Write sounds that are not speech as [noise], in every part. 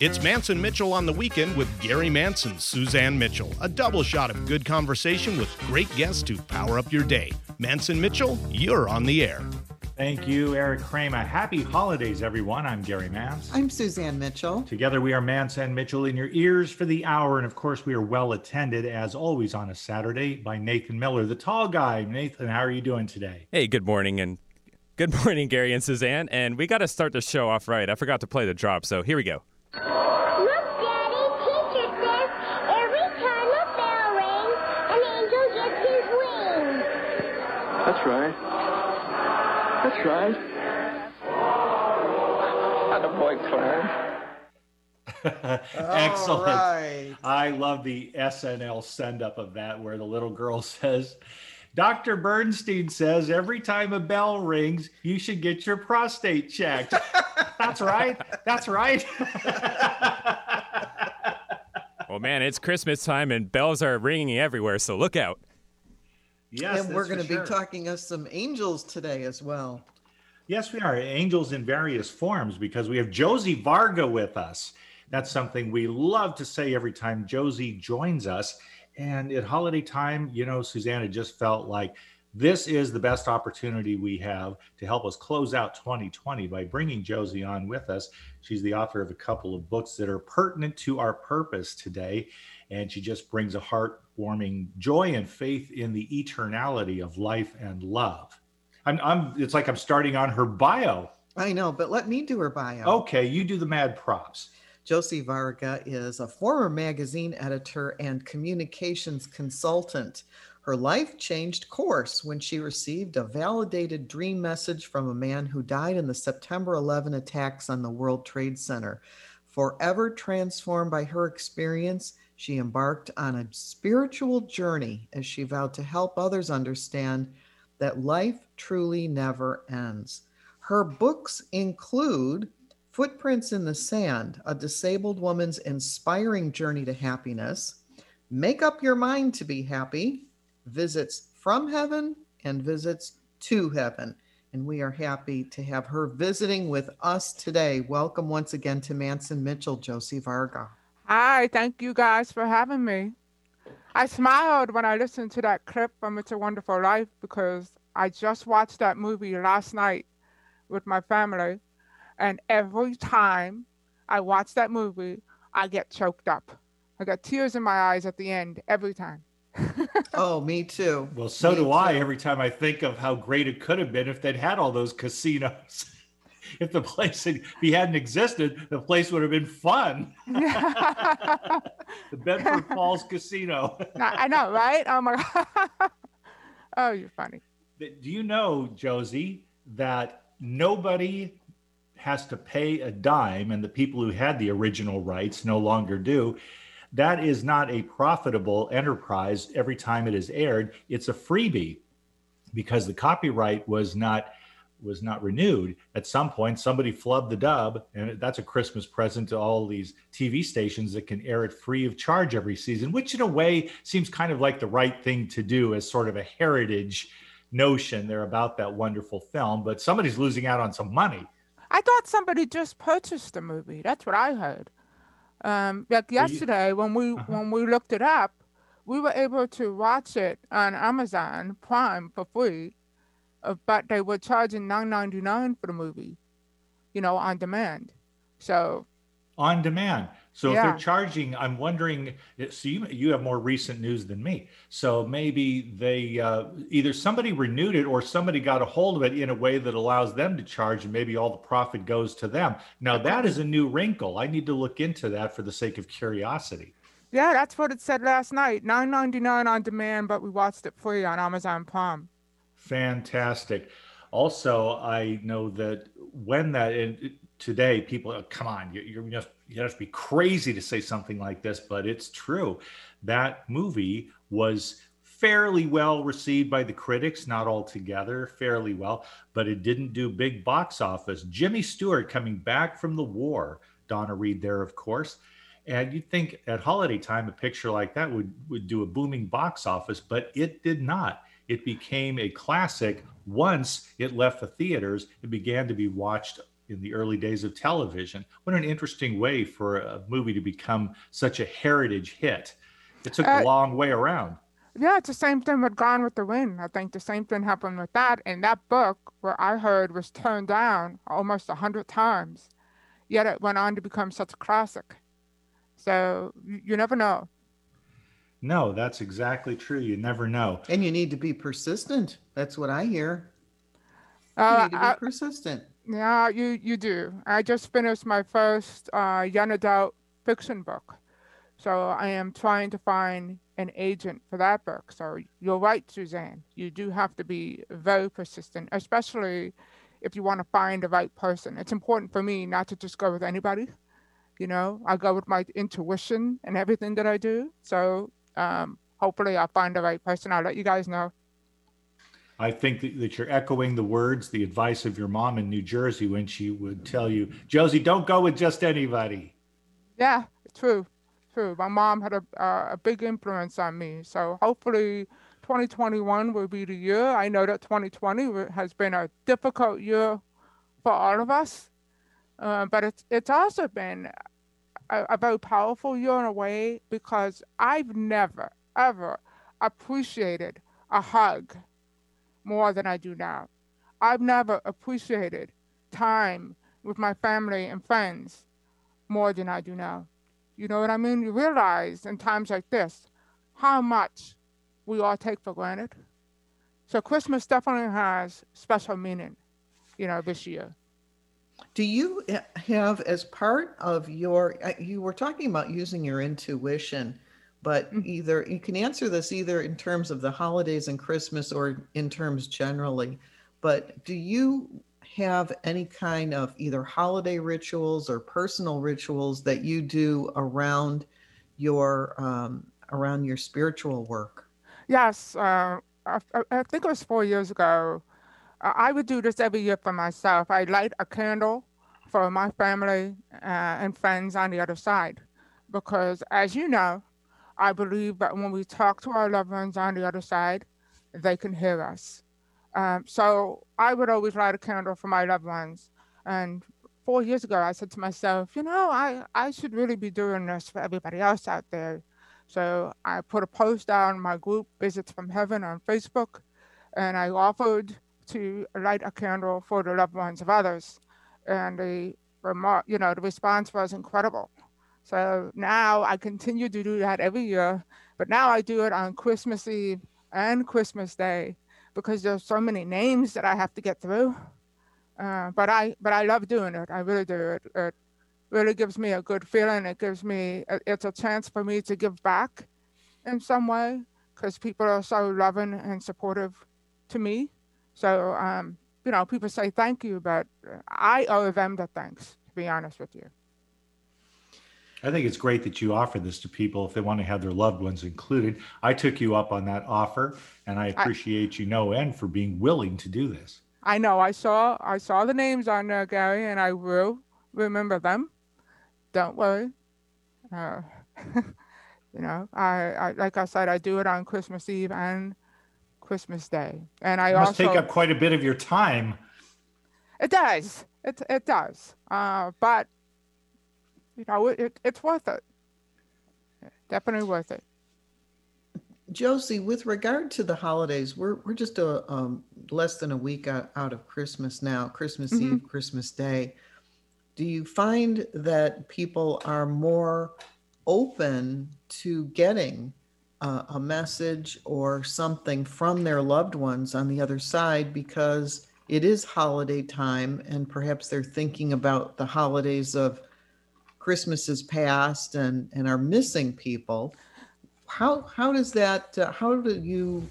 It's Manson Mitchell on the weekend with Gary Manson, Suzanne Mitchell. A double shot of good conversation with great guests to power up your day. Manson Mitchell, you're on the air. Thank you, Eric Kramer. Happy holidays, everyone. I'm Gary Mance. I'm Suzanne Mitchell. Together, we are Manson Mitchell in your ears for the hour. And of course, we are well attended, as always, on a Saturday by Nathan Miller, the tall guy. Nathan, how are you doing today? Hey, good morning. And good morning, Gary and Suzanne. And we got to start the show off right. I forgot to play the drop. So here we go. Let's give it a picking up the room. That's right. That's right. boy, Clarence. [laughs] Excellent. Right. I love the SNL send up of that where the little girl [laughs] says, Dr. Bernstein says every time a bell rings, you should get your prostate checked. [laughs] That's right. That's right. well, man, it's Christmas time and bells are ringing everywhere, so look out. Yes, and we're going to sure. be talking us some angels today as well. Yes, we are angels in various forms because we have Josie Varga with us. That's something we love to say every time Josie joins us. And at holiday time, you know, Susanna just felt like this is the best opportunity we have to help us close out 2020 by bringing Josie on with us. She's the author of a couple of books that are pertinent to our purpose today. And she just brings a heart warming joy and faith in the eternality of life and love. I'm, I'm, it's like I'm starting on her bio. I know, but let me do her bio. Okay, you do the mad props. Josie Varga is a former magazine editor and communications consultant. Her life changed course when she received a validated dream message from a man who died in the September 11 attacks on the World Trade Center. Forever transformed by her experience, she embarked on a spiritual journey as she vowed to help others understand that life truly never ends. Her books include Footprints in the Sand, a disabled woman's inspiring journey to happiness, Make Up Your Mind to Be Happy, Visits from Heaven, and Visits to Heaven. And we are happy to have her visiting with us today. Welcome once again to Manson Mitchell, Josie Varga. Hi, thank you guys for having me. I smiled when I listened to that clip from It's a Wonderful Life because I just watched that movie last night with my family. And every time I watch that movie, I get choked up. I got tears in my eyes at the end every time. [laughs] oh, me too. Well, so me do too. I every time I think of how great it could have been if they'd had all those casinos. [laughs] if the place had, if he hadn't existed, the place would have been fun. [laughs] the Bedford Falls Casino. [laughs] I know, right? Oh my god. oh, you're funny. Do you know, Josie, that nobody has to pay a dime, and the people who had the original rights no longer do? That is not a profitable enterprise every time it is aired. It's a freebie because the copyright was not was not renewed, at some point somebody flubbed the dub, and that's a Christmas present to all these TV stations that can air it free of charge every season, which in a way seems kind of like the right thing to do as sort of a heritage notion there about that wonderful film. But somebody's losing out on some money. I thought somebody just purchased the movie. That's what I heard. Um, like yesterday when we uh-huh. when we looked it up, we were able to watch it on Amazon Prime for free but they were charging nine ninety nine for the movie, you know, on demand. So on demand. So yeah. if they're charging, I'm wondering. So you you have more recent news than me. So maybe they uh, either somebody renewed it or somebody got a hold of it in a way that allows them to charge, and maybe all the profit goes to them. Now that is a new wrinkle. I need to look into that for the sake of curiosity. Yeah, that's what it said last night. Nine ninety nine on demand, but we watched it free on Amazon Prime. Fantastic. Also, I know that when that and today people come on, you, you're just you have to be crazy to say something like this, but it's true. That movie was fairly well received by the critics, not altogether, fairly well, but it didn't do big box office. Jimmy Stewart coming back from the war, Donna Reed there, of course. And you'd think at holiday time, a picture like that would, would do a booming box office, but it did not it became a classic once it left the theaters, it began to be watched in the early days of television. What an interesting way for a movie to become such a heritage hit. It took uh, a long way around. Yeah, it's the same thing with Gone with the Wind. I think the same thing happened with that. And that book, where I heard, was turned down almost a hundred times, yet it went on to become such a classic. So you never know. No, that's exactly true. You never know. And you need to be persistent. That's what I hear. You uh, need to be I, persistent. Yeah, you you do. I just finished my first uh, young adult fiction book, so I am trying to find an agent for that book. So you're right, Suzanne. You do have to be very persistent, especially if you want to find the right person. It's important for me not to just go with anybody. You know, I go with my intuition and everything that I do. So um, hopefully, I'll find the right person. I'll let you guys know. I think that, you're echoing the words, the advice of your mom in New Jersey when she would tell you, Josie, don't go with just anybody. Yeah, true, true. My mom had a, uh, a big influence on me. So hopefully 2021 will be the year. I know that 2020 has been a difficult year for all of us, uh, but it's, it's also been a, very powerful year in a way because I've never, ever appreciated a hug more than I do now. I've never appreciated time with my family and friends more than I do now. You know what I mean? You realize in times like this how much we all take for granted. So Christmas definitely has special meaning, you know, this year. Do you have, as part of your, uh, you were talking about using your intuition but mm. either you can answer this either in terms of the holidays and Christmas or in terms generally. But do you have any kind of either holiday rituals or personal rituals that you do around your um, around your spiritual work? Yes, uh, I, I, think it was four years ago. I would do this every year for myself. I light a candle for my family uh, and friends on the other side, because as you know, I believe that when we talk to our loved ones on the other side, they can hear us. Um, so I would always light a candle for my loved ones. And four years ago, I said to myself, you know, I, I should really be doing this for everybody else out there. So I put a post on my group, Visits from Heaven, on Facebook, and I offered to light a candle for the loved ones of others. And the remark, you know, the response was incredible. So now I continue to do that every year, but now I do it on Christmas Eve and Christmas Day because there's so many names that I have to get through. Uh, but I but I love doing it. I really do. It, it really gives me a good feeling. It gives me it's a chance for me to give back in some way because people are so loving and supportive to me. So um, you know, people say thank you, but I owe them the thanks. To be honest with you. I think it's great that you offer this to people if they want to have their loved ones included. I took you up on that offer, and I appreciate I, you no end for being willing to do this. I know. I saw I saw the names on there, Gary, and I will remember them. Don't worry. Uh, [laughs] you know, I, I like I said, I do it on Christmas Eve and Christmas Day, and I it must also take up quite a bit of your time. It does. It it does. Uh, but you know, it, it's worth it. Definitely worth it. Josie, with regard to the holidays, we're we're just a um, less than a week out, out of Christmas now, Christmas mm-hmm. Eve, Christmas Day. Do you find that people are more open to getting uh, a message or something from their loved ones on the other side because it is holiday time and perhaps they're thinking about the holidays of Christmas is past and and are missing people. How how does that? Uh, how do you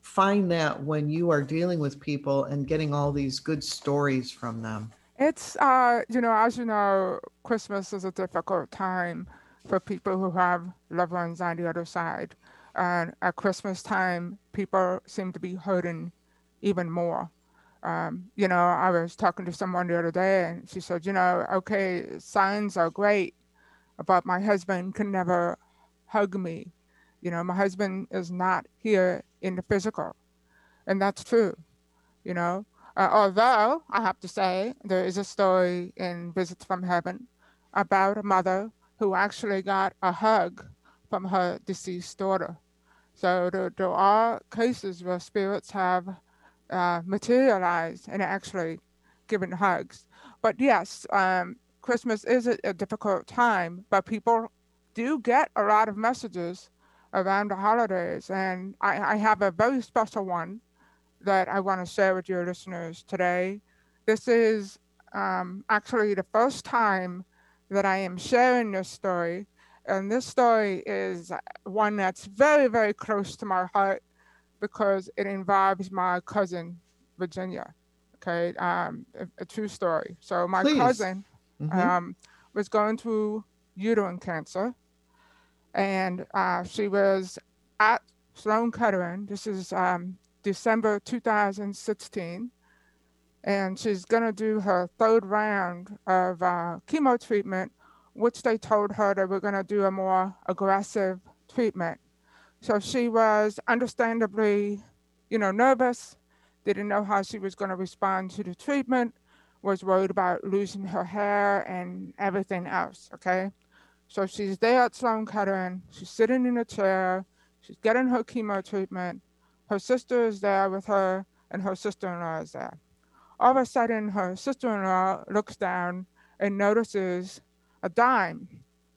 find that when you are dealing with people and getting all these good stories from them? It's uh, you know, as you know, Christmas is a difficult time for people who have loved ones on the other side. And at Christmas time, people seem to be hurting even more. Um, you know, I was talking to someone the other day and she said, you know, okay, signs are great, but my husband can never hug me. You know, my husband is not here in the physical. And that's true. you know. Uh, although I have to say, there is a story in Visits from Heaven about a mother who actually got a hug from her deceased daughter. So there, are cases where spirits have uh, materialized and actually given hugs. But yes, um, Christmas is a, a difficult time, but people do get a lot of messages around the holidays. And I, I have a very special one that I want to share with your listeners today. This is um, actually the first time that I am sharing this story. And this story is one that's very, very close to my heart because it involves my cousin, Virginia. Okay, um, a, a true story. So, my Please. cousin Mhm. um, was going through uterine cancer, and uh, she was at Sloan Kettering. This is um, December 2016, and she's gonna do her third round of uh, chemo treatment, which they told her they were gonna do a more aggressive treatment. So she was understandably, you know, nervous, didn't know how she was gonna respond to the treatment was worried about losing her hair and everything else. Okay. So she's there at Sloan Kettering. She's sitting in a chair. She's getting her chemo treatment. Her sister is there with her, and her sister in law is there. All of a sudden, her sister in law looks down and notices a dime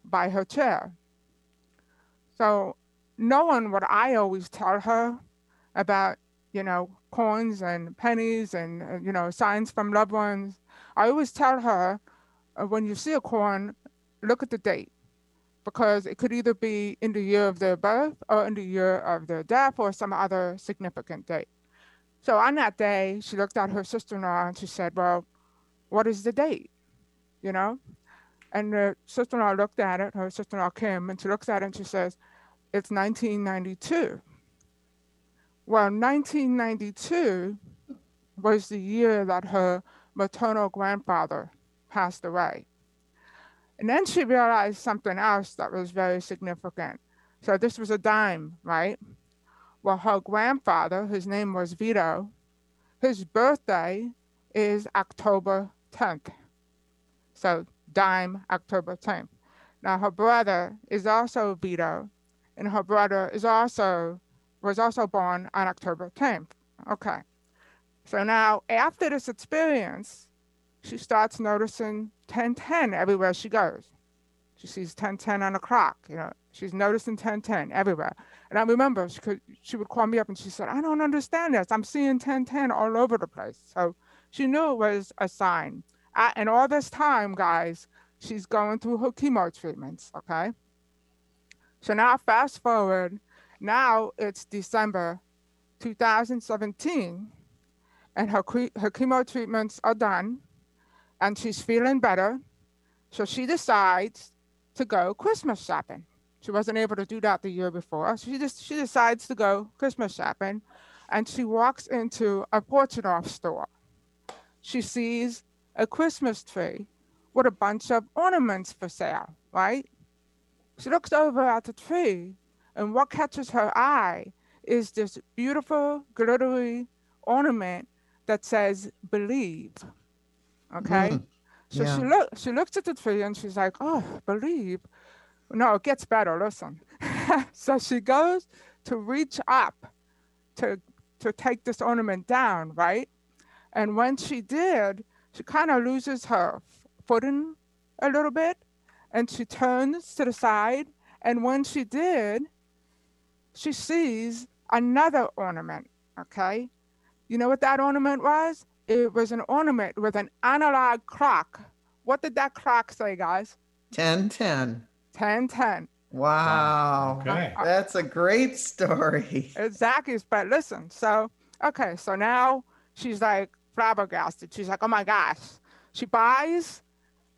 by her chair. So, knowing what I always tell her about, you know, coins and pennies and, uh, you know, signs from loved ones, I always tell her uh, when you see a coin, look at the date because it could either be in the year of their birth or in the year of their death or some other significant date. So on that day, she looked at her sister in law and she said, Well, what is the date? You know? And the sister in law looked at it, her sister in law Kim, and she looks at it and she says, It's 1992. Well, 1992 was the year that her maternal grandfather passed away. And then she realized something else that was very significant. So this was a dime, right? Well, her grandfather, his name was Vito, his birthday is October 10th. So dime, October 10th. Now her brother is also Vito, and her brother is also was also born on October 10th. Okay. So now after this experience, she starts noticing 1010 everywhere she goes. She sees 1010 on the clock, you know. She's noticing 1010 everywhere. And I remember she could she would call me up and she said, I don't understand this. I'm seeing 1010 all over the place. So she knew it was a sign. Uh, and all this time, guys, she's going through her chemo treatments, okay? So now fast forward, now it's December 2017 and her, her chemo treatments are done and she's feeling better. So she decides to go Christmas shopping. She wasn't able to do that the year before. She just she decides to go Christmas shopping and she walks into a Fortune store. She sees a Christmas tree with a bunch of ornaments for sale, right? She looks over at the tree and what catches her eye is this beautiful glittery ornament that says believe. Okay? Mm, so she yeah. look she looks at the tree and she's like, Oh, believe. No, it gets better, listen. [laughs] so she goes to reach up to to take this ornament down, right? And when she did, she kind of loses her footing a little bit and she turns to the side. And when she did, she sees another ornament. Okay. You know what that ornament was? It was an ornament with an analog clock. What did that clock say, guys? 10 10. 10 10. Wow. Okay. That's a great story. Exactly. But listen, so, okay, so now she's like flabbergasted. She's like, oh my gosh. She buys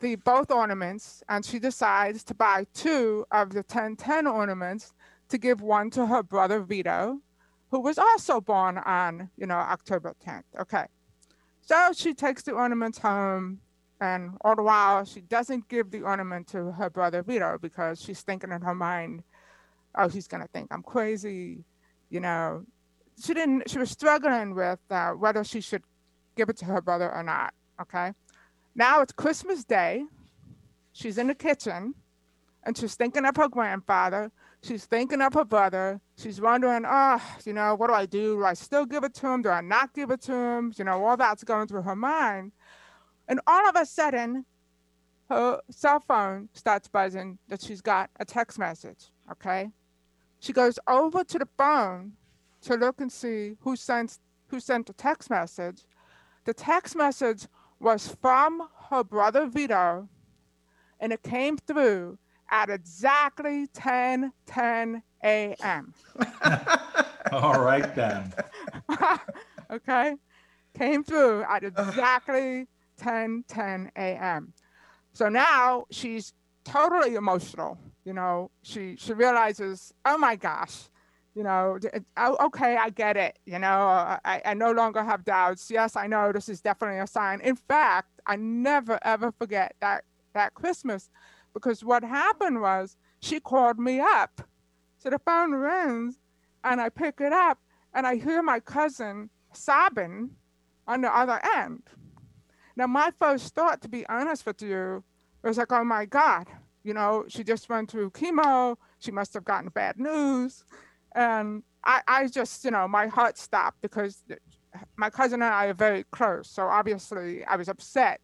the both ornaments and she decides to buy two of the 1010 ornaments to give one to her brother Vito, who was also born on, you know, October 10th. Okay. So she takes the ornaments home and all the while she doesn't give the ornament to her brother Vito because she's thinking in her mind, oh, he's gonna think I'm crazy, you know. she didn't she was struggling with uh, whether she should give it to her brother or not. Okay, now it's Christmas Day. She's in the kitchen, and she's thinking of her grandfather. She's thinking of her brother. She's wondering, oh, you know, what do I do? Do I still give it to him? Do I not give it to him? You know, all that's going through her mind. And all of a sudden, her cell phone starts buzzing that she's got a text message. Okay. She goes over to the phone to look and see who sent who sent the text message. The text message was from her brother Vito, and it came through at exactly 10 10 a.m. [laughs] All right then. [laughs] okay. Came through at exactly 10 10 a.m. So now she's totally emotional. You know, she she realizes, oh my gosh, you know, oh, okay, I get it. You know, I, I no longer have doubts. Yes, I know this is definitely a sign. In fact, I never ever forget that that Christmas because what happened was she called me up. So the phone rings and I pick it up and I hear my cousin sobbing on the other end. Now, my first thought, to be honest with you, was like, oh my God, you know, she just went through chemo. She must have gotten bad news. And I, I just, you know, my heart stopped because my cousin and I are very close. So obviously I was upset.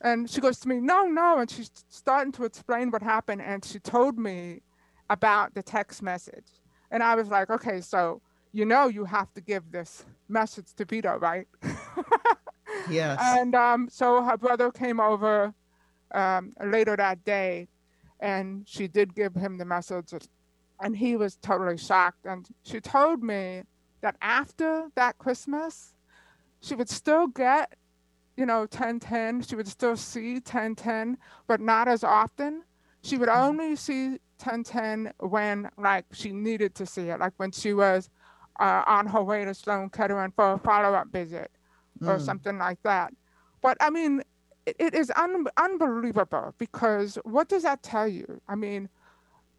And she goes to me, no, no. And she's starting to explain what happened. And she told me about the text message. And I was like, okay, so you know you have to give this message to Vito, right? [laughs] yes. And um, so her brother came over um, later that day and she did give him the message and he was totally shocked. And she told me that after that Christmas, she would still get you know, 1010. She would still see 1010, but not as often. She would mm-hmm. only see 1010 when, like, she needed to see it, like when she was uh, on her way to Sloan Kettering for a follow up visit or mm. something like that. But I mean, it, it is un- unbelievable because what does that tell you? I mean,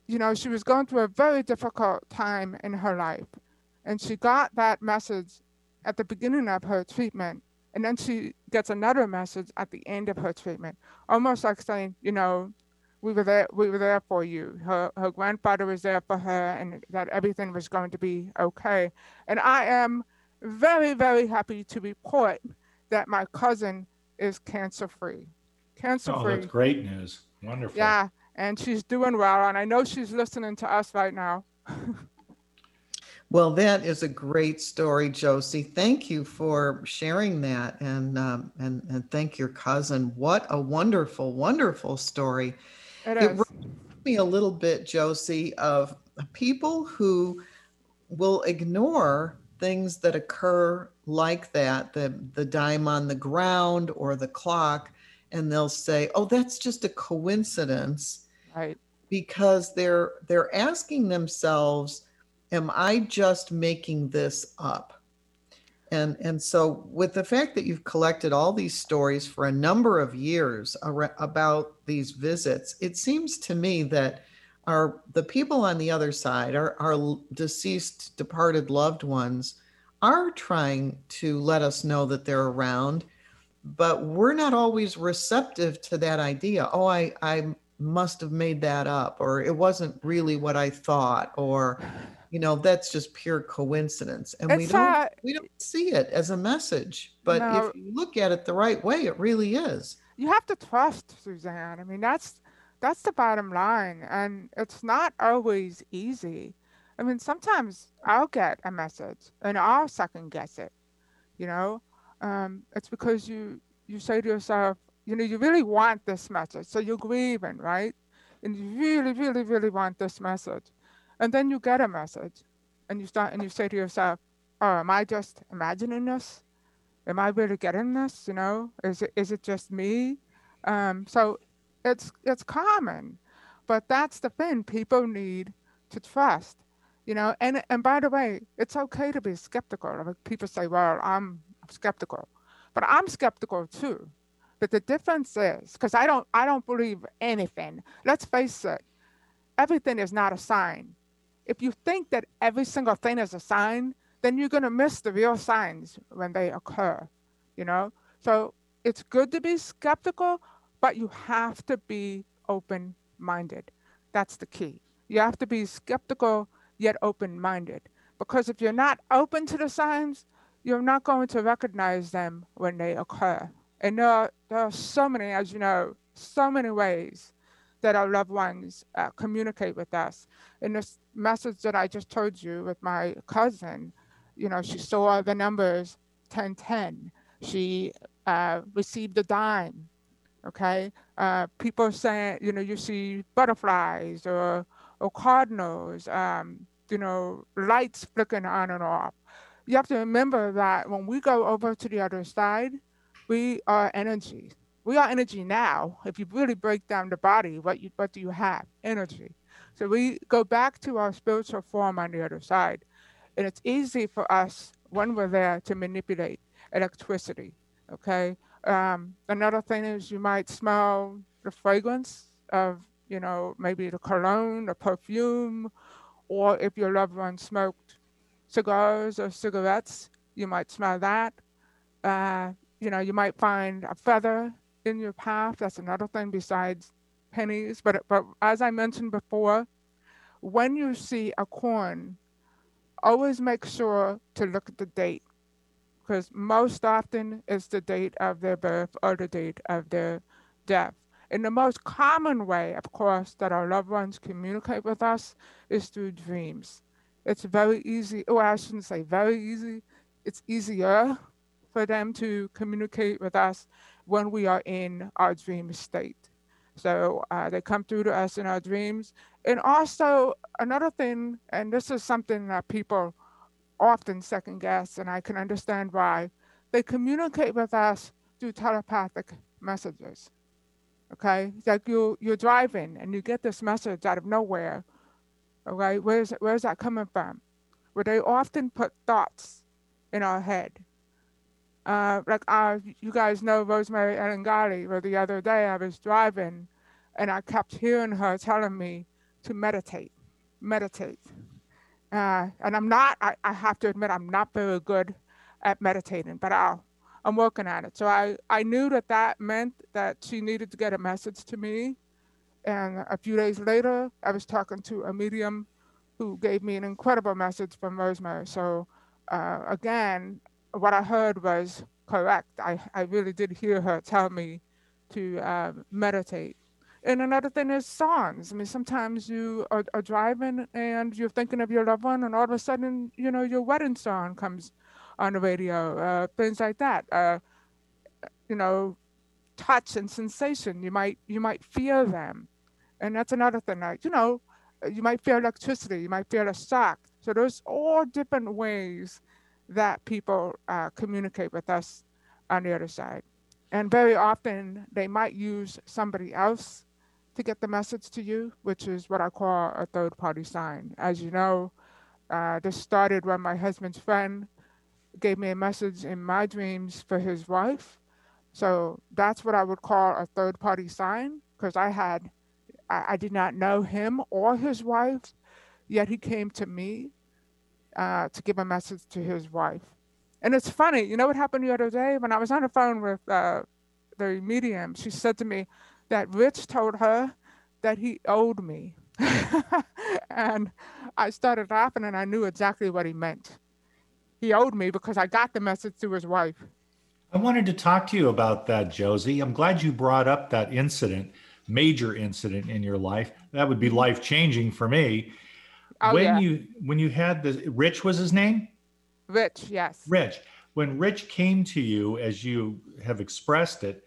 you know, she was going through a very difficult time in her life, and she got that message at the beginning of her treatment and then she gets another message at the end of her treatment, almost like saying, you know, we were there, we were there for you. Her her grandfather was there for her, and that everything was going to be okay. And I am very very happy to report that my cousin is cancer free. Cancer free. Oh, that's great news. Wonderful. Yeah, and she's doing well, and I know she's listening to us right now. [laughs] Well, that is a great story, Josie. Thank you for sharing that, and um, and and thank your cousin. What a wonderful, wonderful story. It, it reminds me a little bit, Josie, of people who will ignore things that occur like that, the the dime on the ground or the clock, and they'll say, "Oh, that's just a coincidence," right? Because they're they're asking themselves am I just making this up? And, and so, with the fact that you've collected all these stories for a number of years about these visits, it seems to me that our the people on the other side, our, our deceased, departed loved ones, are trying to let us know that they're around, but we're not always receptive to that idea. Oh, I, I must have made that up, or it wasn't really what I thought, or you know that's just pure coincidence. And we don't uh, we don't see it as a message but no, if you look at it the right way it really is. You have to trust suzanne. I mean that's that's the bottom line and it's not always easy. I mean sometimes i'll get a message and i'll second guess it you know? Um, it's because you you say to yourself you know you really want this message so you're grieving right and you really really really want this message and then you get a message and you start and you say to yourself, oh, am I just imagining this? Am I really getting this? You know, is it is it just me? Um, so it's it's common, but that's the thing. People need to trust, you know. And and by the way, it's okay to be skeptical. People say, well, I'm skeptical, but I'm skeptical too. But the difference is because I don't I don't believe anything. Let's face it, everything is not a sign if you think that every single thing is a sign, then you're going to miss the real signs when they occur, you know? So it's good to be skeptical, but you have to be open minded. That's the key. You have to be skeptical yet open minded. Because if you're not open to the signs, you're not going to recognize them when they occur. And there are, there are so many, as you know, so many ways that our loved ones uh, communicate with us. In this message that I just told you with my cousin, you know, she saw the numbers 1010. She uh, received a dime. Okay. Uh, people saying, you know, you see butterflies or, or cardinals, um, you know, lights flickering on and off. You have to remember that when we go over to the other side, we are energy. We are energy now. If you really break down the body, what you what do you have? Energy. So we go back to our spiritual form on the other side. And it's easy for us when we're there to manipulate electricity. Okay. Um, another thing is you might smell the fragrance of, you know, maybe the cologne, the perfume, or if your loved one smoked cigars or cigarettes, you might smell that. Uh, you know, you might find a feather in your path. That's another thing besides pennies. But but as I mentioned before, when you see a coin, always make sure to look at the date, because most often it's the date of their birth or the date of their death. And the most common way, of course, that our loved ones communicate with us is through dreams. It's very easy, oh, I shouldn't say very easy, it's easier for them to communicate with us when we are in our dream state. So uh, they come through to us in our dreams. And also, another thing, and this is something that people often second guess, and I can understand why, they communicate with us through telepathic messages. Okay, like you you're driving and you get this message out of nowhere. Okay, where's where's that coming from? Where they often put thoughts in our head. Uh, like uh, you guys know Rosemary Ellen Guiley, where the other day I was driving and I kept hearing her telling me to meditate, meditate. Uh, and I'm not, I, I have to admit, I'm not very good at meditating, but I'll, I'm working on it. So I, I knew that that meant that she needed to get a message to me. And a few days later, I was talking to a medium who gave me an incredible message from Rosemary. So uh, again, what I heard was correct. I, I really did hear her tell me to uh, meditate. And another thing is songs. I mean, sometimes you are, are, driving and you're thinking of your loved one, and all of a sudden, you know, your wedding song comes on the radio, uh, things like that. Uh, you know, touch and sensation. You might you might feel them, and that's another thing. Like you know, you might feel electricity. You might feel a shock. So there's all different ways that people uh, communicate with us on the other side, and very often they might use somebody else to get the message to you, which is what I call a third party sign. As you know, uh, this started when my husband's friend gave me a message in my dreams for his wife. So that's what I would call a third party sign because I had, I, I, did not know him or his wife, yet he came to me uh, to give a message to his wife. And it's funny, you know what happened the other day when I was on the phone with uh, the medium? She said to me that Rich told her that he owed me. [laughs] and I started laughing and I knew exactly what he meant he owed me because I got the message to his wife. I wanted to talk to you about that, Josie. I'm glad you brought up that incident, major incident in your life. That would be life changing for me. Oh, when yeah. you when you had the Rich was his name? Rich, yes. Rich. When Rich came to you as you have expressed it,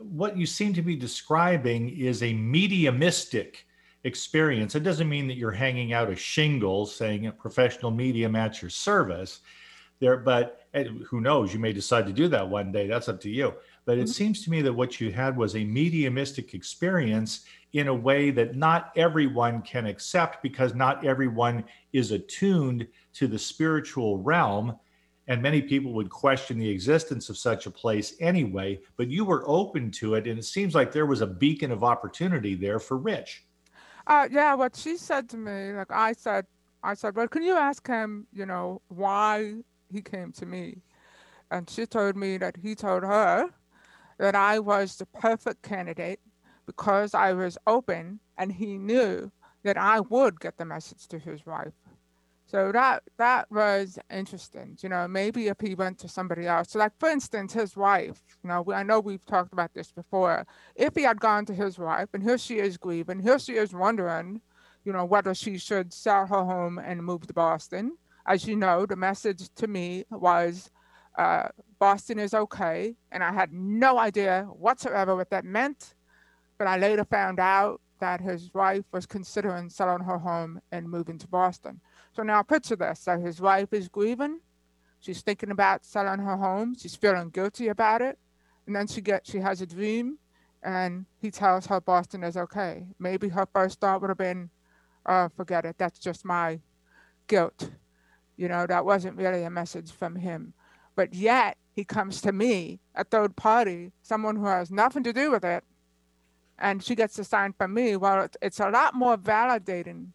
what you seem to be describing is a mediumistic experience. It doesn't mean that you're hanging out a shingle saying a professional medium at your service there, but who knows, you may decide to do that one day. That's up to you. But it mm-hmm. seems to me that what you had was a mediumistic experience in a way that not everyone can accept because not everyone is attuned to the spiritual realm. And many people would question the existence of such a place anyway, but you were open to it. And it seems like there was a beacon of opportunity there for Rich. Uh, yeah, what she said to me, like I said, I said, Well, can you ask him, you know, why he came to me? And she told me that he told her that I was the perfect candidate because I was open and he knew that I would get the message to his wife. So that that was interesting. You know, maybe if he went to somebody else, so like for instance, his wife. You know, I know we've talked about this before. If he had gone to his wife, and here she is grieving, here she is wondering, you know, whether she should sell her home and move to Boston. As you know, the message to me was, uh, Boston is okay, and I had no idea whatsoever what that meant. But I later found out that his wife was considering selling her home and moving to Boston. So now picture this. So his wife is grieving. She's thinking about selling her home. She's feeling guilty about it. And then she gets she has a dream and he tells her Boston is okay. Maybe her first thought would have been, oh, forget it. That's just my guilt. You know, that wasn't really a message from him. But yet he comes to me, a third party, someone who has nothing to do with it, and she gets a sign from me. Well, it's a lot more validating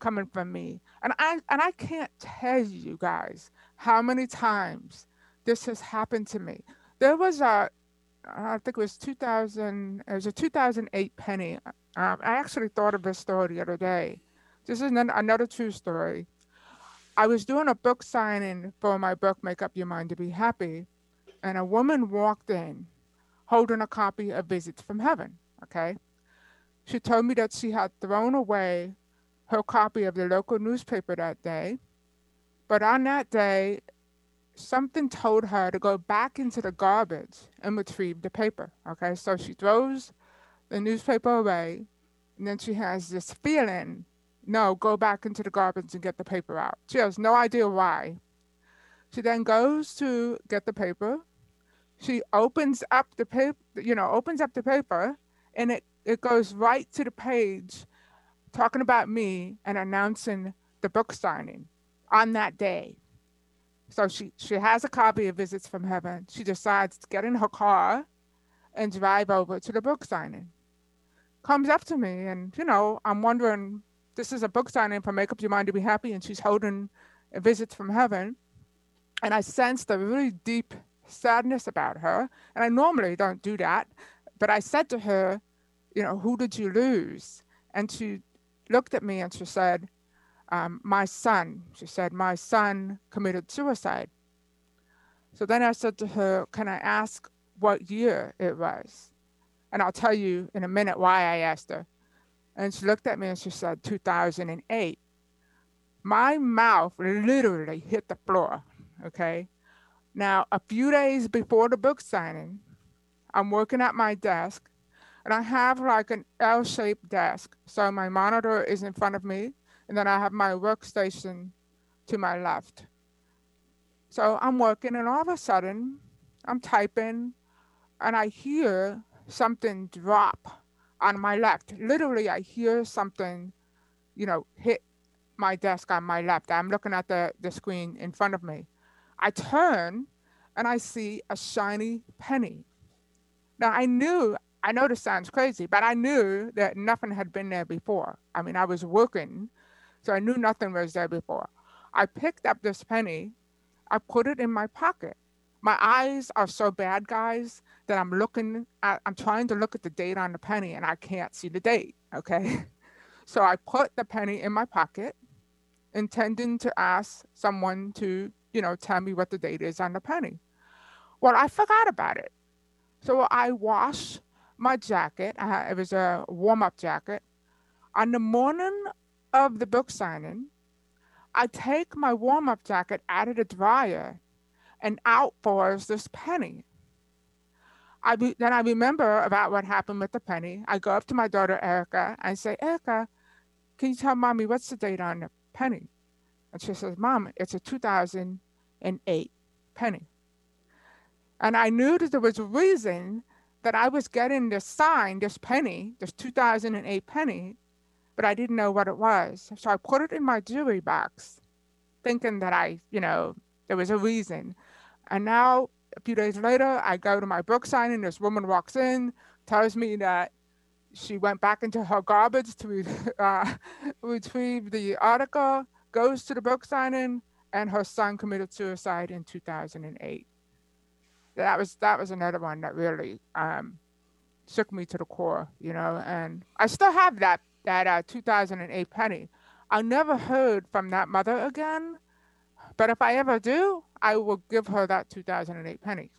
coming from me. And I and I can't tell you guys how many times this has happened to me. There was a I think it was 2000 it was a 2008 penny. Um, I actually thought of this story the other day. This is an, another true story. I was doing a book signing for my book Make Up Your Mind to Be Happy, and a woman walked in holding a copy of Visits from Heaven, okay? She told me that she had thrown away her copy of the local newspaper that day. But on that day, something told her to go back into the garbage and retrieve the paper. Okay, so she throws the newspaper away, and then she has this feeling no, go back into the garbage and get the paper out. She has no idea why. She then goes to get the paper. She opens up the paper, you know, opens up the paper, and it, it goes right to the page talking about me and announcing the book signing on that day. So she, she has a copy of Visits from Heaven. She decides to get in her car and drive over to the book signing. Comes up to me, and you know, I'm wondering this is a book signing for Make Up Your Mind to Be Happy, and she's holding a Visits from Heaven. And I sensed a really deep sadness about her. And I normally don't do that, but I said to her, you know, who did you lose? And she looked at me and she said, um, My son. She said, My son committed suicide. So then I said to her, Can I ask what year it was? And I'll tell you in a minute why I asked her. And she looked at me and she said, 2008. My mouth literally hit the floor. Okay. Now, a few days before the book signing, I'm working at my desk and I have like an L shaped desk. So my monitor is in front of me, and then I have my workstation to my left. So I'm working, and all of a sudden, I'm typing, and I hear something drop on my left. Literally, I hear something, you know, hit my desk on my left. I'm looking at the, the screen in front of me. I turn and I see a shiny penny. Now, I knew I know this sounds crazy, but I knew that nothing had been there before. I mean, I was working, so I knew nothing was there before. I picked up this penny, I put it in my pocket. My eyes are so bad, guys, that I'm looking at, I'm trying to look at the date on the penny and I can't see the date. Okay. [laughs] So I put the penny in my pocket, intending to ask someone to, you know, tell me what the date is on the penny. Well, I forgot about it. So I wash my jacket. It was a warm up jacket. On the morning of the book signing, I take my warm up jacket out of the dryer and out pours this penny. I be, then I remember about what happened with the penny. I go up to my daughter Erica and say, Erica, can you tell mommy what's the date on the penny? And she says, Mom, it's a 2008 penny. And I knew that there was a reason that I was getting this sign, this penny, this 2008 penny, but I didn't know what it was. So I put it in my jewelry box, thinking that I, you know, there was a reason. And now, a few days later, I go to my book signing. This woman walks in, tells me that she went back into her garbage to [laughs] uh, retrieve the article goes to the book signing, and her son committed suicide in 2008. That was that was another one that really um, shook me to the core, you know. And I still have that that uh, 2008 penny. I never heard from that mother again, but if I ever do, I will give her that 2008 penny.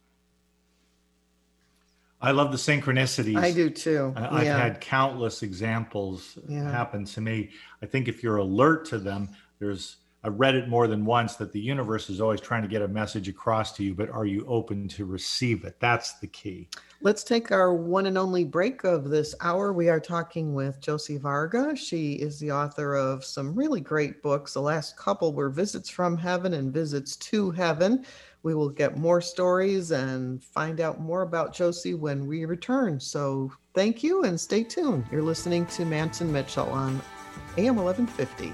I love the synchronicities. I do too. I- I've yeah. had countless examples Yeah. happen to me. I think if you're alert to them, there's I've read it more than once that the universe is always trying to get a message across to you, but are you open to receive it? That's the key. Let's take our one and only break of this hour. We are talking with Josie Varga. She is the author of some really great books. The last couple were Visits from Heaven and Visits to Heaven. We will get more stories and find out more about Josie when we return. So thank you and stay tuned. You're listening to Mance and Mitchell on AM 1150.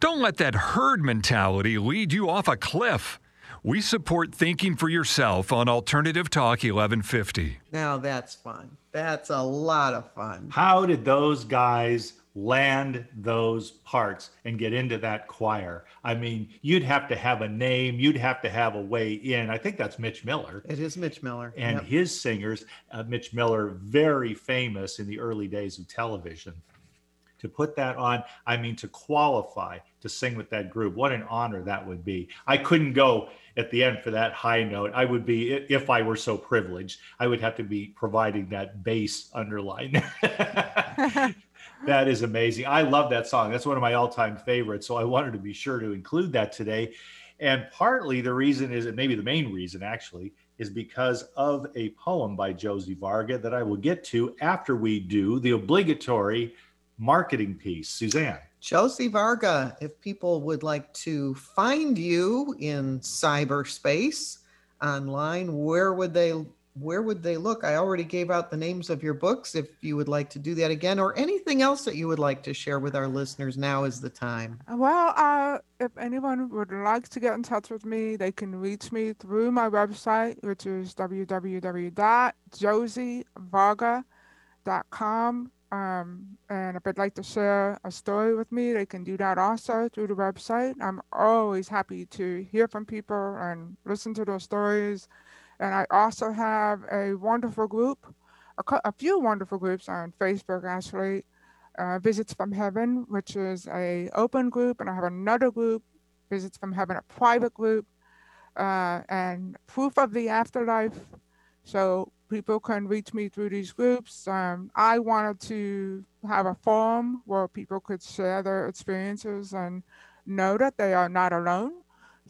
Don't let that herd mentality lead you off a cliff. We support thinking for yourself on Alternative Talk 1150. Now that's fun. That's a lot of fun. How did those guys land those parts and get into that choir? I mean, you'd have to have a name, you'd have to have a way in. I think that's Mitch Miller. It is Mitch Miller. And Yep. his singers, uh, Mitch Miller, very famous in the early days of television. To put that on, I mean, to qualify to sing with that group, what an honor that would be. I couldn't go at the end for that high note. I would be, if I were so privileged, I would have to be providing that bass underline. [laughs] that is amazing. I love that song. That's one of my all time favorites. So I wanted to be sure to include that today. And partly the reason is, and maybe the main reason actually, is because of a poem by Josie Varga that I will get to after we do the obligatory marketing piece. Suzanne. Josie Varga, if people would like to find you in cyberspace online, where would they where would they look? I already gave out the names of your books. If you would like to do that again, or anything else that you would like to share with our listeners, now is the time. Well, uh, if anyone would like to get in touch with me, they can reach me through my website, which is www.josievarga.com. Um, and if they'd like to share a story with me, they can do that also through the website. I'm always happy to hear from people and listen to their stories. And I also have a wonderful group, a, a few wonderful groups on Facebook actually. Uh, Visits from Heaven, which is a open group, and I have another group, Visits from Heaven, a private group, uh, and Proof of the Afterlife. So people can reach me through these groups. Um, I wanted to have a forum where people could share their experiences and know that they are not alone.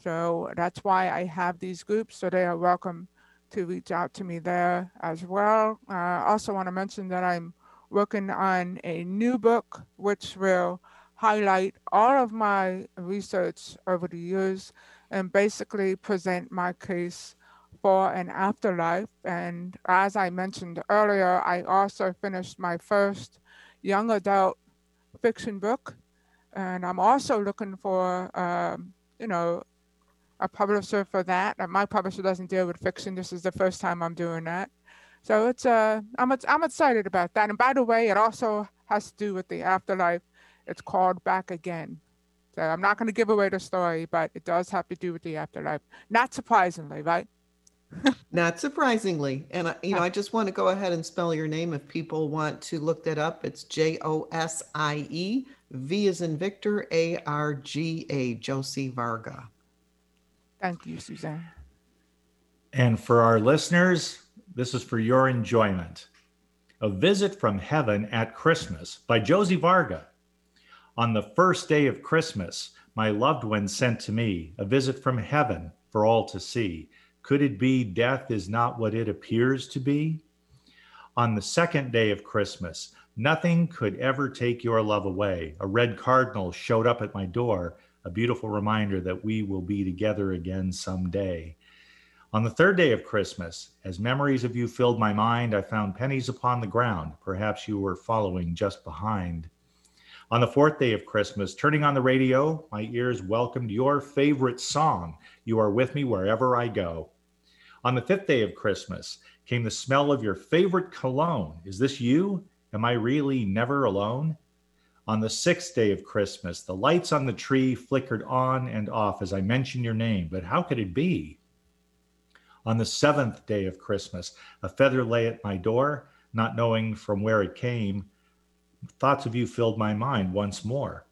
So that's why I have these groups. So they are welcome to reach out to me there as well. Uh, I also want to mention that I'm working on a new book which will highlight all of my research over the years and basically present my case for an afterlife. And as I mentioned earlier, I also finished my first young adult fiction book. And I'm also looking for, um, you know, a publisher for that. My publisher doesn't deal with fiction. This is the first time I'm doing that. So it's uh, I'm I'm excited about that. And by the way, it also has to do with the afterlife. It's called Back Again. So I'm not going to give away the story, but it does have to do with the afterlife. Not surprisingly, right? Not surprisingly. And, I- you know, I just want to go ahead and spell your name if people want to look that up. It's J O S I E, V is in Victor, A R G A, Josie Varga. Thank you, Suzanne. And for our listeners, this is for your enjoyment. A Visit from Heaven at Christmas by Josie Varga. On the first day of Christmas, my loved one sent to me a visit from heaven for all to see. Could it be death is not what it appears to be? On the second day of Christmas, nothing could ever take your love away. A red cardinal showed up at my door, a beautiful reminder that we will be together again someday. On the third day of Christmas, as memories of you filled my mind, I found pennies upon the ground. Perhaps you were following just behind. On the fourth day of Christmas, turning on the radio, my ears welcomed your favorite song, You Are With Me Wherever I Go. On the fifth day of Christmas came the smell of your favorite cologne. Is this you? Am I really never alone? On the sixth day of Christmas, the lights on the tree flickered on and off as I mentioned your name, but how could it be? On the seventh day of Christmas, a feather lay at my door, not knowing from where it came. Thoughts of you filled my mind once more.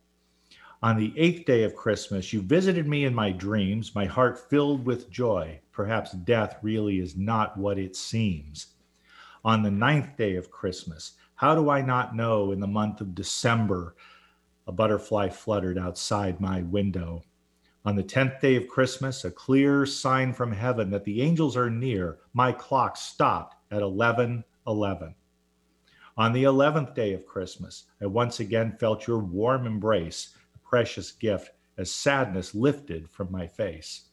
On the eighth day of Christmas, you visited me in my dreams, my heart filled with joy. Perhaps death really is not what it seems. On the ninth day of Christmas, how do I not know in the month of December a butterfly fluttered outside my window? On the tenth day of Christmas, a clear sign from heaven that the angels are near, my clock stopped at 11:11. On the eleventh day of Christmas, I once again felt your warm embrace, precious gift, as sadness lifted from my face.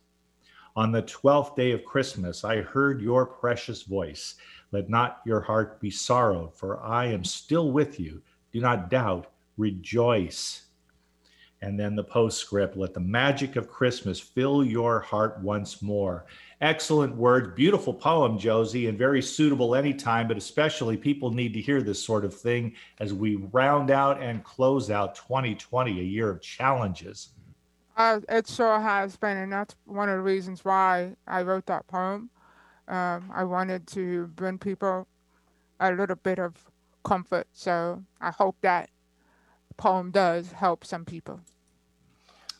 On the twelfth day of Christmas, I heard your precious voice. Let not your heart be sorrowed, for I am still with you. Do not doubt, rejoice. And then the postscript let the magic of Christmas fill your heart once more. Excellent words, beautiful poem, Josie, and very suitable anytime, but especially people need to hear this sort of thing as we round out and close out 2020, a year of challenges. Uh, it sure has been, and that's one of the reasons why I wrote that poem. Um, I wanted to bring people a little bit of comfort, so I hope that poem does help some people.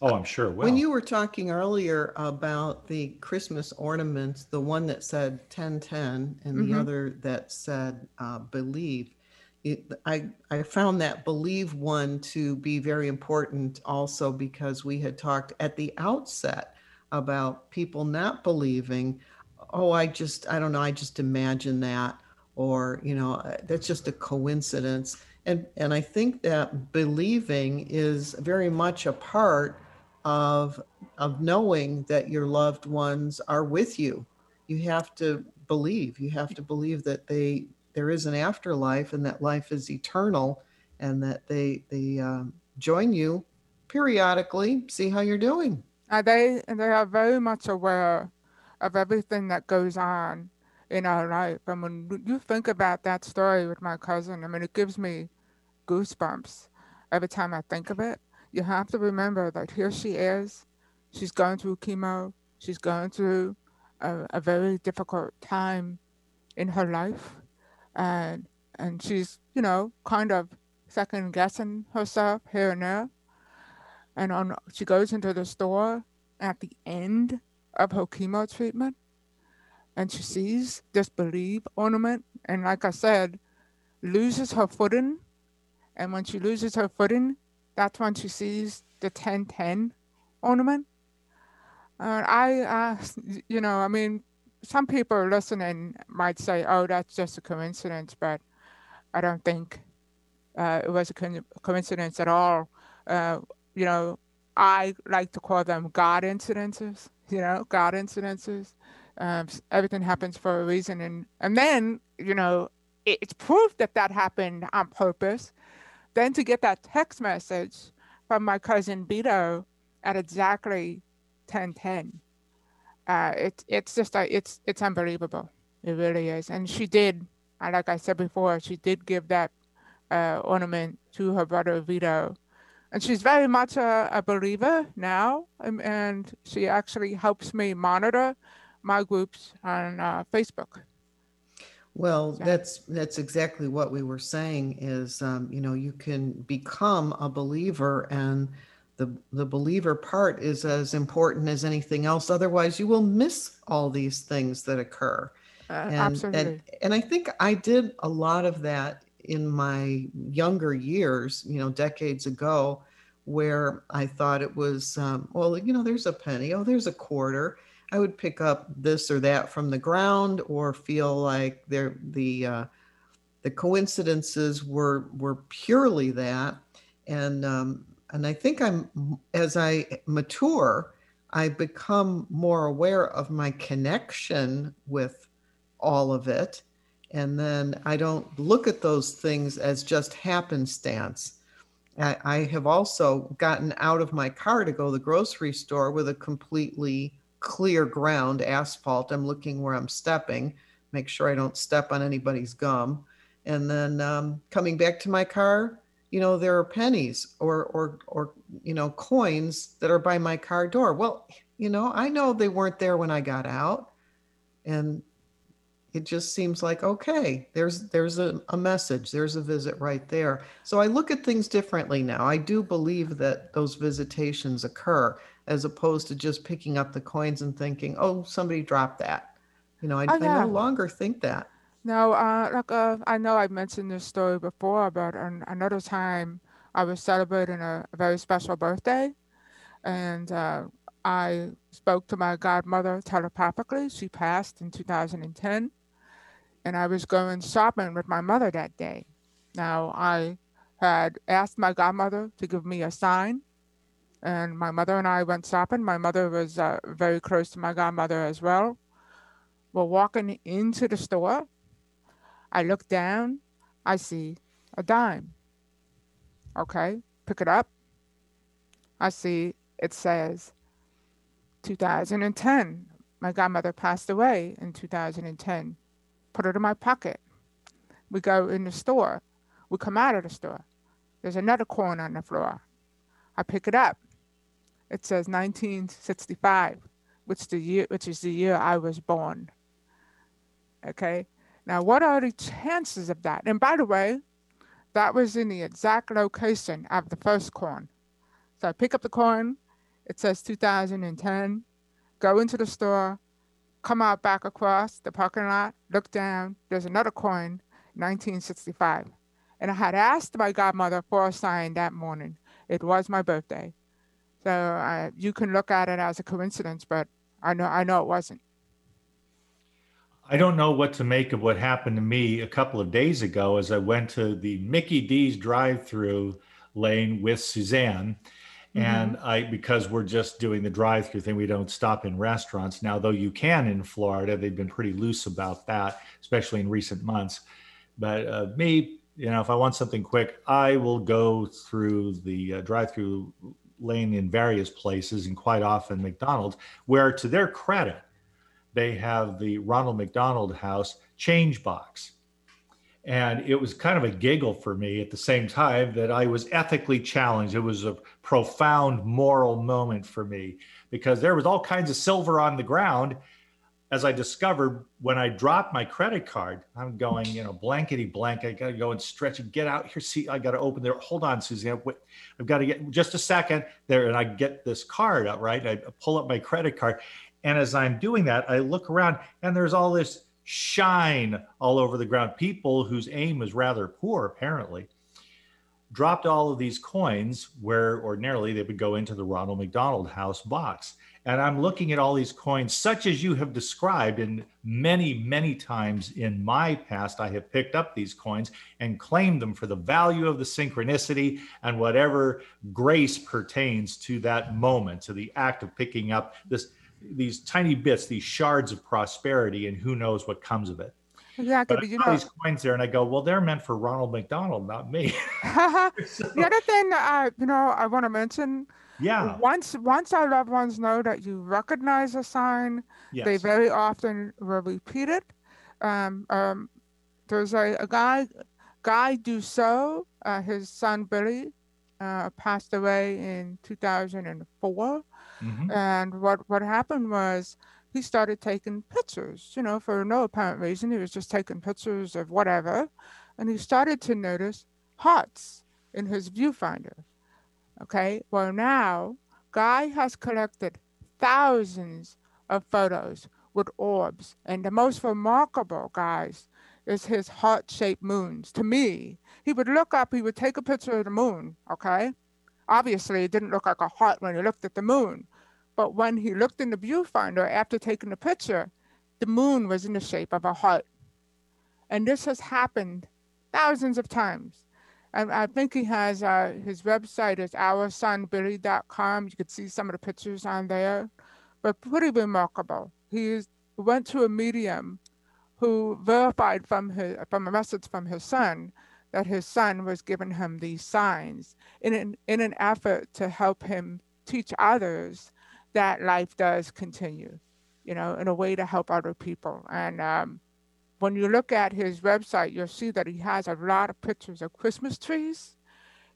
Oh, I'm sure it will. When you were talking earlier about the Christmas ornaments, the one that said 1010 and the Mhm. other that said uh, believe, it, I, I found that believe one to be very important also because we had talked at the outset about people not believing, oh, I just, I don't know, I just imagine that, or, you know, uh, that's just a coincidence. And, and I think that believing is very much a part of of knowing that your loved ones are with you. You have to believe. You have to believe that they there is an afterlife and that life is eternal, and that they they um, join you periodically, see how you're doing. Uh, they they are very much aware of everything that goes on in our life. And when you think about that story with my cousin, I mean, it gives me goosebumps every time I think of it. You have to remember that here she is. She's going through chemo. She's going through a, a very difficult time in her life, and and she's you know kind of second guessing herself here and there. And on she goes into the store at the end of her chemo treatment, and she sees this believe ornament, and like I said, loses her footing. And when she loses her footing, that's when she sees the 1010 ornament. Uh, I, uh, you know, I mean, some people listening might say, "Oh, that's just a coincidence," but I don't think uh, it was a co- coincidence at all. Uh, you know, I like to call them God incidences. You know, God incidences. Um, everything happens for a reason, and and then you know, it, it's proof that that happened on purpose. Then to get that text message from my cousin Beto at exactly ten ten uh, it's it's just it's it's unbelievable. It really is. And she did, uh, like I said before, she did give that uh, ornament to her brother Vito, and she's very much a, a believer now. um, And she actually helps me monitor my groups on uh, Facebook. Well, that's that's exactly what we were saying. Is um, you know you can become a believer, and the the believer part is as important as anything else. Otherwise, you will miss all these things that occur. Uh, and, absolutely. and and I think I did a lot of that in my younger years, you know, decades ago, where I thought it was, um, well, you know, there's a penny, oh, there's a quarter. I would pick up this or that from the ground, or feel like there the uh, the coincidences were were purely that, and um, and I think I'm as I mature, I become more aware of my connection with all of it. And then I don't look at those things as just happenstance. I, I have also gotten out of my car to go to the grocery store with a completely clear ground, asphalt. I'm looking where I'm stepping, make sure I don't step on anybody's gum. And then um, coming back to my car, you know, there are pennies or or or you know coins that are by my car door. Well, you know, I know they weren't there when I got out, and it just seems like okay there's there's a, a message there's a visit right there so i look at things differently now i do believe that those visitations occur as opposed to just picking up the coins and thinking oh somebody dropped that you know i, Oh, I no longer think that No, uh, like uh, I know I mentioned this story before, but an, another time I was celebrating a, a very special birthday, and uh, I spoke to my godmother telepathically. She passed in 2010, and I was going shopping with my mother that day. Now I had asked my godmother to give me a sign, and my mother and I went shopping. My mother was uh, very close to my godmother as well. We're walking into the store. I look down, I see a dime. Okay, pick it up. I see it says 2010. My godmother passed away in 2010. Put it in my pocket. We go in the store. We come out of the store. There's another coin on the floor. I pick it up. It says 1965, which the year which is the year I was born. Okay? Now, what are the chances of that? And by the way, that was in the exact location of the first coin. So I pick up the coin, it says 2010, go into the store, come out back across the parking lot, look down, there's another coin, 1965. And I had asked my godmother for a sign that morning. It was my birthday. So uh, you can look at it as a coincidence, but I know I know it wasn't. I don't know what to make of what happened to me a couple of days ago as I went to the Mickey D's drive through lane with Suzanne. And I, because we're just doing the drive through thing, we don't stop in restaurants. Now, though you can in Florida, they've been pretty loose about that, especially in recent months. But uh, me, you know, if I want something quick, I will go through the uh, drive through lane in various places and quite often McDonald's, where to their credit, they have the Ronald McDonald House change box. And it was kind of a giggle for me at the same time that I was ethically challenged. It was a profound moral moment for me because there was all kinds of silver on the ground. As I discovered when I dropped my credit card, I'm going, you know, blankety blank. I got to go and stretch and get out here. See, I got to open there. Hold on, Suzanne. Wait, I've got to get just a second there. And I get this card out, right? I pull up my credit card. And as I'm doing that, I look around and there's all this shine all over the ground. People whose aim was rather poor, apparently, dropped all of these coins where ordinarily they would go into the Ronald McDonald House box. And I'm looking at all these coins, such as you have described, and many, many times in my past, I have picked up these coins and claimed them for the value of the synchronicity and whatever grace pertains to that moment, to the act of picking up this these tiny bits, these shards of prosperity, and who knows what comes of it. Exactly. But you know, these coins there, and I go, "Well, they're meant for Ronald McDonald, not me." [laughs] the other [laughs] thing I, you know, I want to mention. Yeah. Once, once our loved ones know that you recognize a sign, they very often will repeat it. Um, um, there's a, a guy, Guy Dussault, uh, his son Billy, uh, passed away in 2004. Mhm. And what, what happened was he started taking pictures, you know, for no apparent reason. He was just taking pictures of whatever. And he started to notice hearts in his viewfinder. Okay, well, now Guy has collected thousands of photos with orbs. And the most remarkable, guys, is his heart shaped moons. To me, he would look up, he would take a picture of the moon, okay? Obviously, it didn't look like a heart when he looked at the moon. But when he looked in the viewfinder after taking the picture, the moon was in the shape of a heart. And this has happened thousands of times. And I think he has uh, his website is oursonbilly.com. You can see some of the pictures on there, but pretty remarkable. He went to a medium who verified from his from a message from his son that his son was giving him these signs in an, in an effort to help him teach others that life does continue, you know, in a way to help other people. And um, when you look at his website, you'll see that he has a lot of pictures of Christmas trees.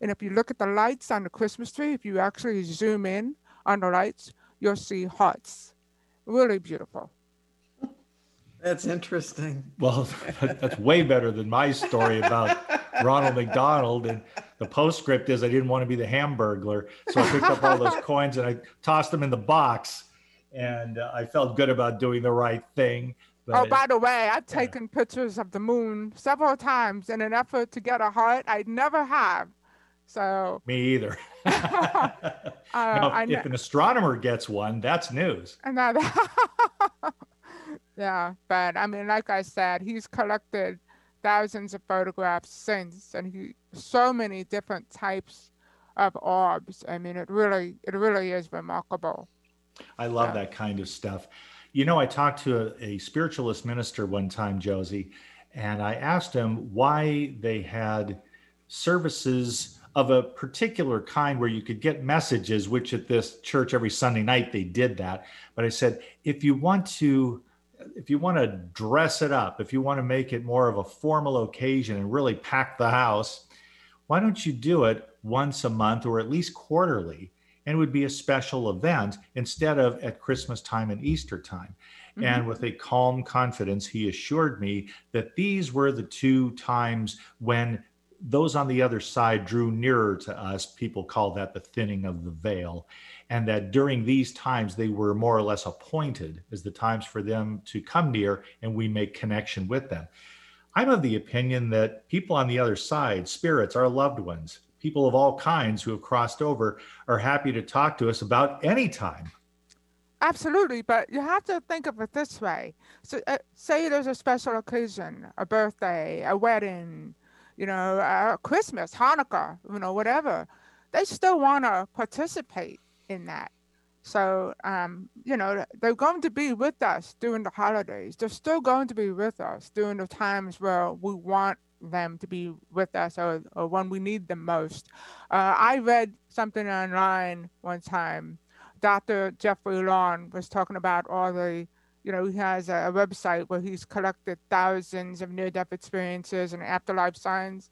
And if you look at the lights on the Christmas tree, if you actually zoom in on the lights, you'll see hearts. Really beautiful. That's interesting. Well, [laughs] that's way better than my story about Ronald McDonald. And the postscript is I didn't want to be the hamburglar. So I picked up all those [laughs] coins and I tossed them in the box. And uh, I felt good about doing the right thing. Oh, by the way, I've taken pictures of the moon several times in an effort to get a heart. I never have. So me either. [laughs] [laughs] uh, Now, if an astronomer gets one, that's news. That- [laughs] yeah, but I mean, like I said, he's collected thousands of photographs since, and he so many different types of orbs. I mean, it really, it really is remarkable. I love Yeah. that kind of stuff. You know, I talked to a, a spiritualist minister one time, Josie, and I asked him why they had services of a particular kind where you could get messages, which at this church every Sunday night they did that. But I said, if you want to, if you want to dress it up, if you want to make it more of a formal occasion and really pack the house, why don't you do it once a month or at least quarterly? And it would be a special event instead of at Christmas time and Easter time. Mm-hmm. And with a calm confidence, he assured me that these were the two times when those on the other side drew nearer to us. People call that the thinning of the veil. And that during these times, they were more or less appointed as the times for them to come near and we make connection with them. I'm of the opinion that people on the other side, spirits, our loved ones, people of all kinds who have crossed over, are happy to talk to us about any time. Absolutely, but you have to think of it this way. So, uh, say there's a special occasion, a birthday, a wedding, you know, uh, Christmas, Hanukkah, you know, whatever. they still want to participate in that. So, um, you know, they're going to be with us during the holidays. They're still going to be with us during the times where we want them to be with us or, or when we need them most. Uh, I read something online one time. Dr. Jeffrey Long was talking about all the, you know, he has a, website where he's collected thousands of near death experiences and afterlife signs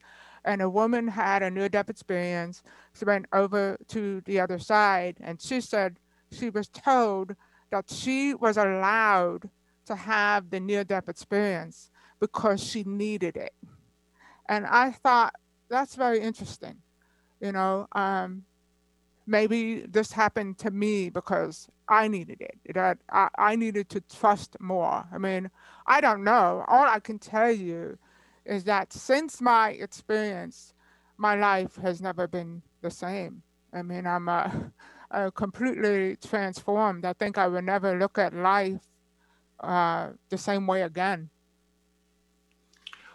and a woman had a near death experience. She went over to the other side, and she said she was told that she was allowed to have the near death experience because she needed it. And I thought that's very interesting. You know, um, maybe this happened to me because I needed it. That I, I needed to trust more. I mean, I don't know. All I can tell you is that since my experience, my life has never been the same. I mean, I'm [laughs] completely transformed. I think I will never look at life uh, the same way again.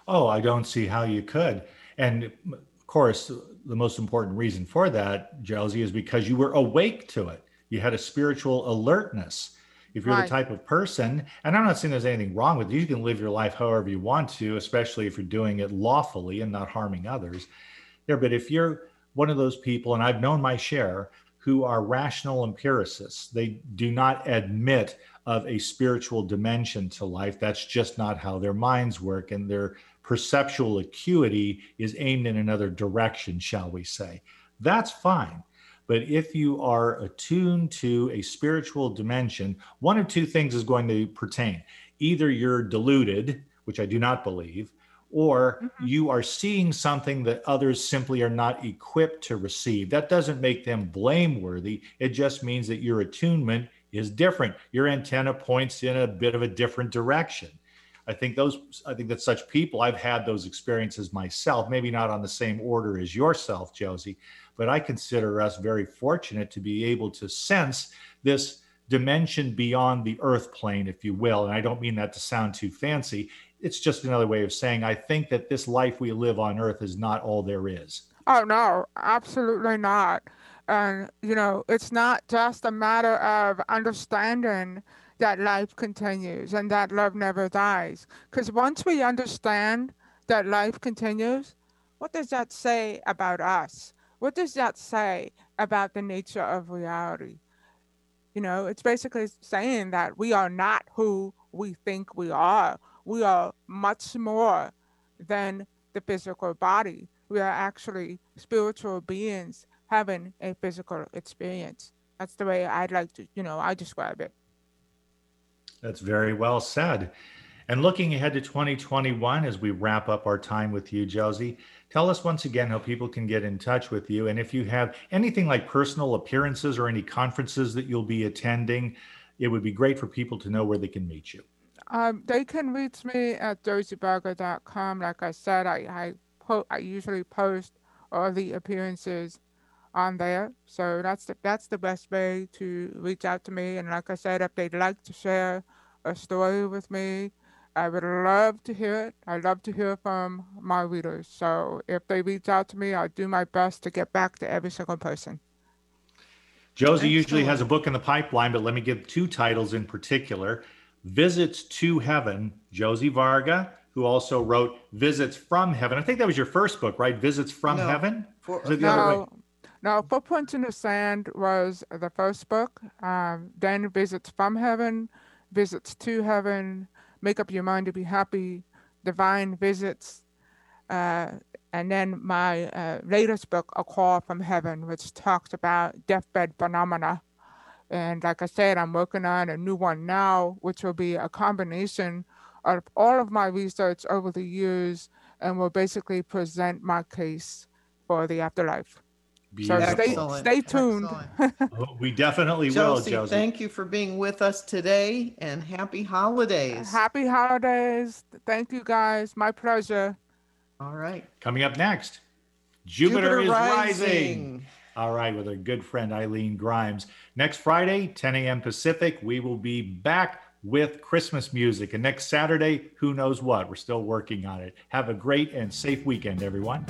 Oh, I don't see how you could. And of course, the most important reason for that, Josie, is because you were awake to it. You had a spiritual alertness. If you're Right. the type of person, and I'm not saying there's anything wrong with you, you can live your life however you want to, especially if you're doing it lawfully and not harming others. There, but if you're one of those people, and I've known my share, who are rational empiricists, they do not admit of a spiritual dimension to life. That's just not how their minds work, and their perceptual acuity is aimed in another direction, shall we say. That's fine. But if you are attuned to a spiritual dimension, one of two things is going to pertain. Either you're deluded, which I do not believe, or mm-hmm. you are seeing something that others simply are not equipped to receive. That doesn't make them blameworthy. It just means that your attunement is different. Your antenna points in a bit of a different direction. I think those I think that such people I've had those experiences myself, maybe not on the same order as yourself, Josie, but I consider us very fortunate to be able to sense this dimension beyond the earth plane, if you will. And I don't mean that to sound too fancy. It's just another way of saying I think that this life we live on earth is not all there is. Oh no, absolutely not. And you know, it's not just a matter of understanding that life continues and that love never dies. Because once we understand that life continues, what does that say about us? What does that say about the nature of reality? You know, it's basically saying that we are not who we think we are. We are much more than the physical body. We are actually spiritual beings having a physical experience. That's the way I'd like to, you know, I describe it. That's very well said. And looking ahead to 2021 as we wrap up our time with you, Josie, tell us once again how people can get in touch with you. And if you have anything like personal appearances or any conferences that you'll be attending, it would be great for people to know where they can meet you. Um, they can reach me at josievarga.com. Like I said, I I, po- I usually post all the appearances on there. So that's the that's the best way to reach out to me. And like I said, if they'd like to share a story with me, I would love to hear it. I love to hear from my readers. So if they reach out to me, I'll do my best to get back to every single person. Josie usually has a book in the pipeline, but let me give two titles in particular Visits to Heaven, Josie Varga, who also wrote Visits from Heaven. I think that was your first book, right? Visits from No, Heaven? For, Is it other? No, no, Footprints in the Sand was the first book. Um, then Visits from Heaven, Visits to Heaven, Make Up Your Mind to Be Happy, Divine Visits, uh, and then my uh, latest book, A Call from Heaven, which talks about deathbed phenomena. And like I said, I'm working on a new one now, which will be a combination of all of my research over the years and will basically present my case for the afterlife. So stay, Beautiful. stay tuned. [laughs] Oh, We definitely will, Josie, Josie. thank you for being with us today and happy holidays. Happy holidays. Thank you guys. My pleasure. All right. Coming up next, Jupiter, Jupiter is rising. Rising. All right, with our good friend Eileen Grimes. Next Friday, 10 a.m. Pacific, we will be back with Christmas music. And next Saturday, who knows what? We're still working on it. Have a great and safe weekend, everyone.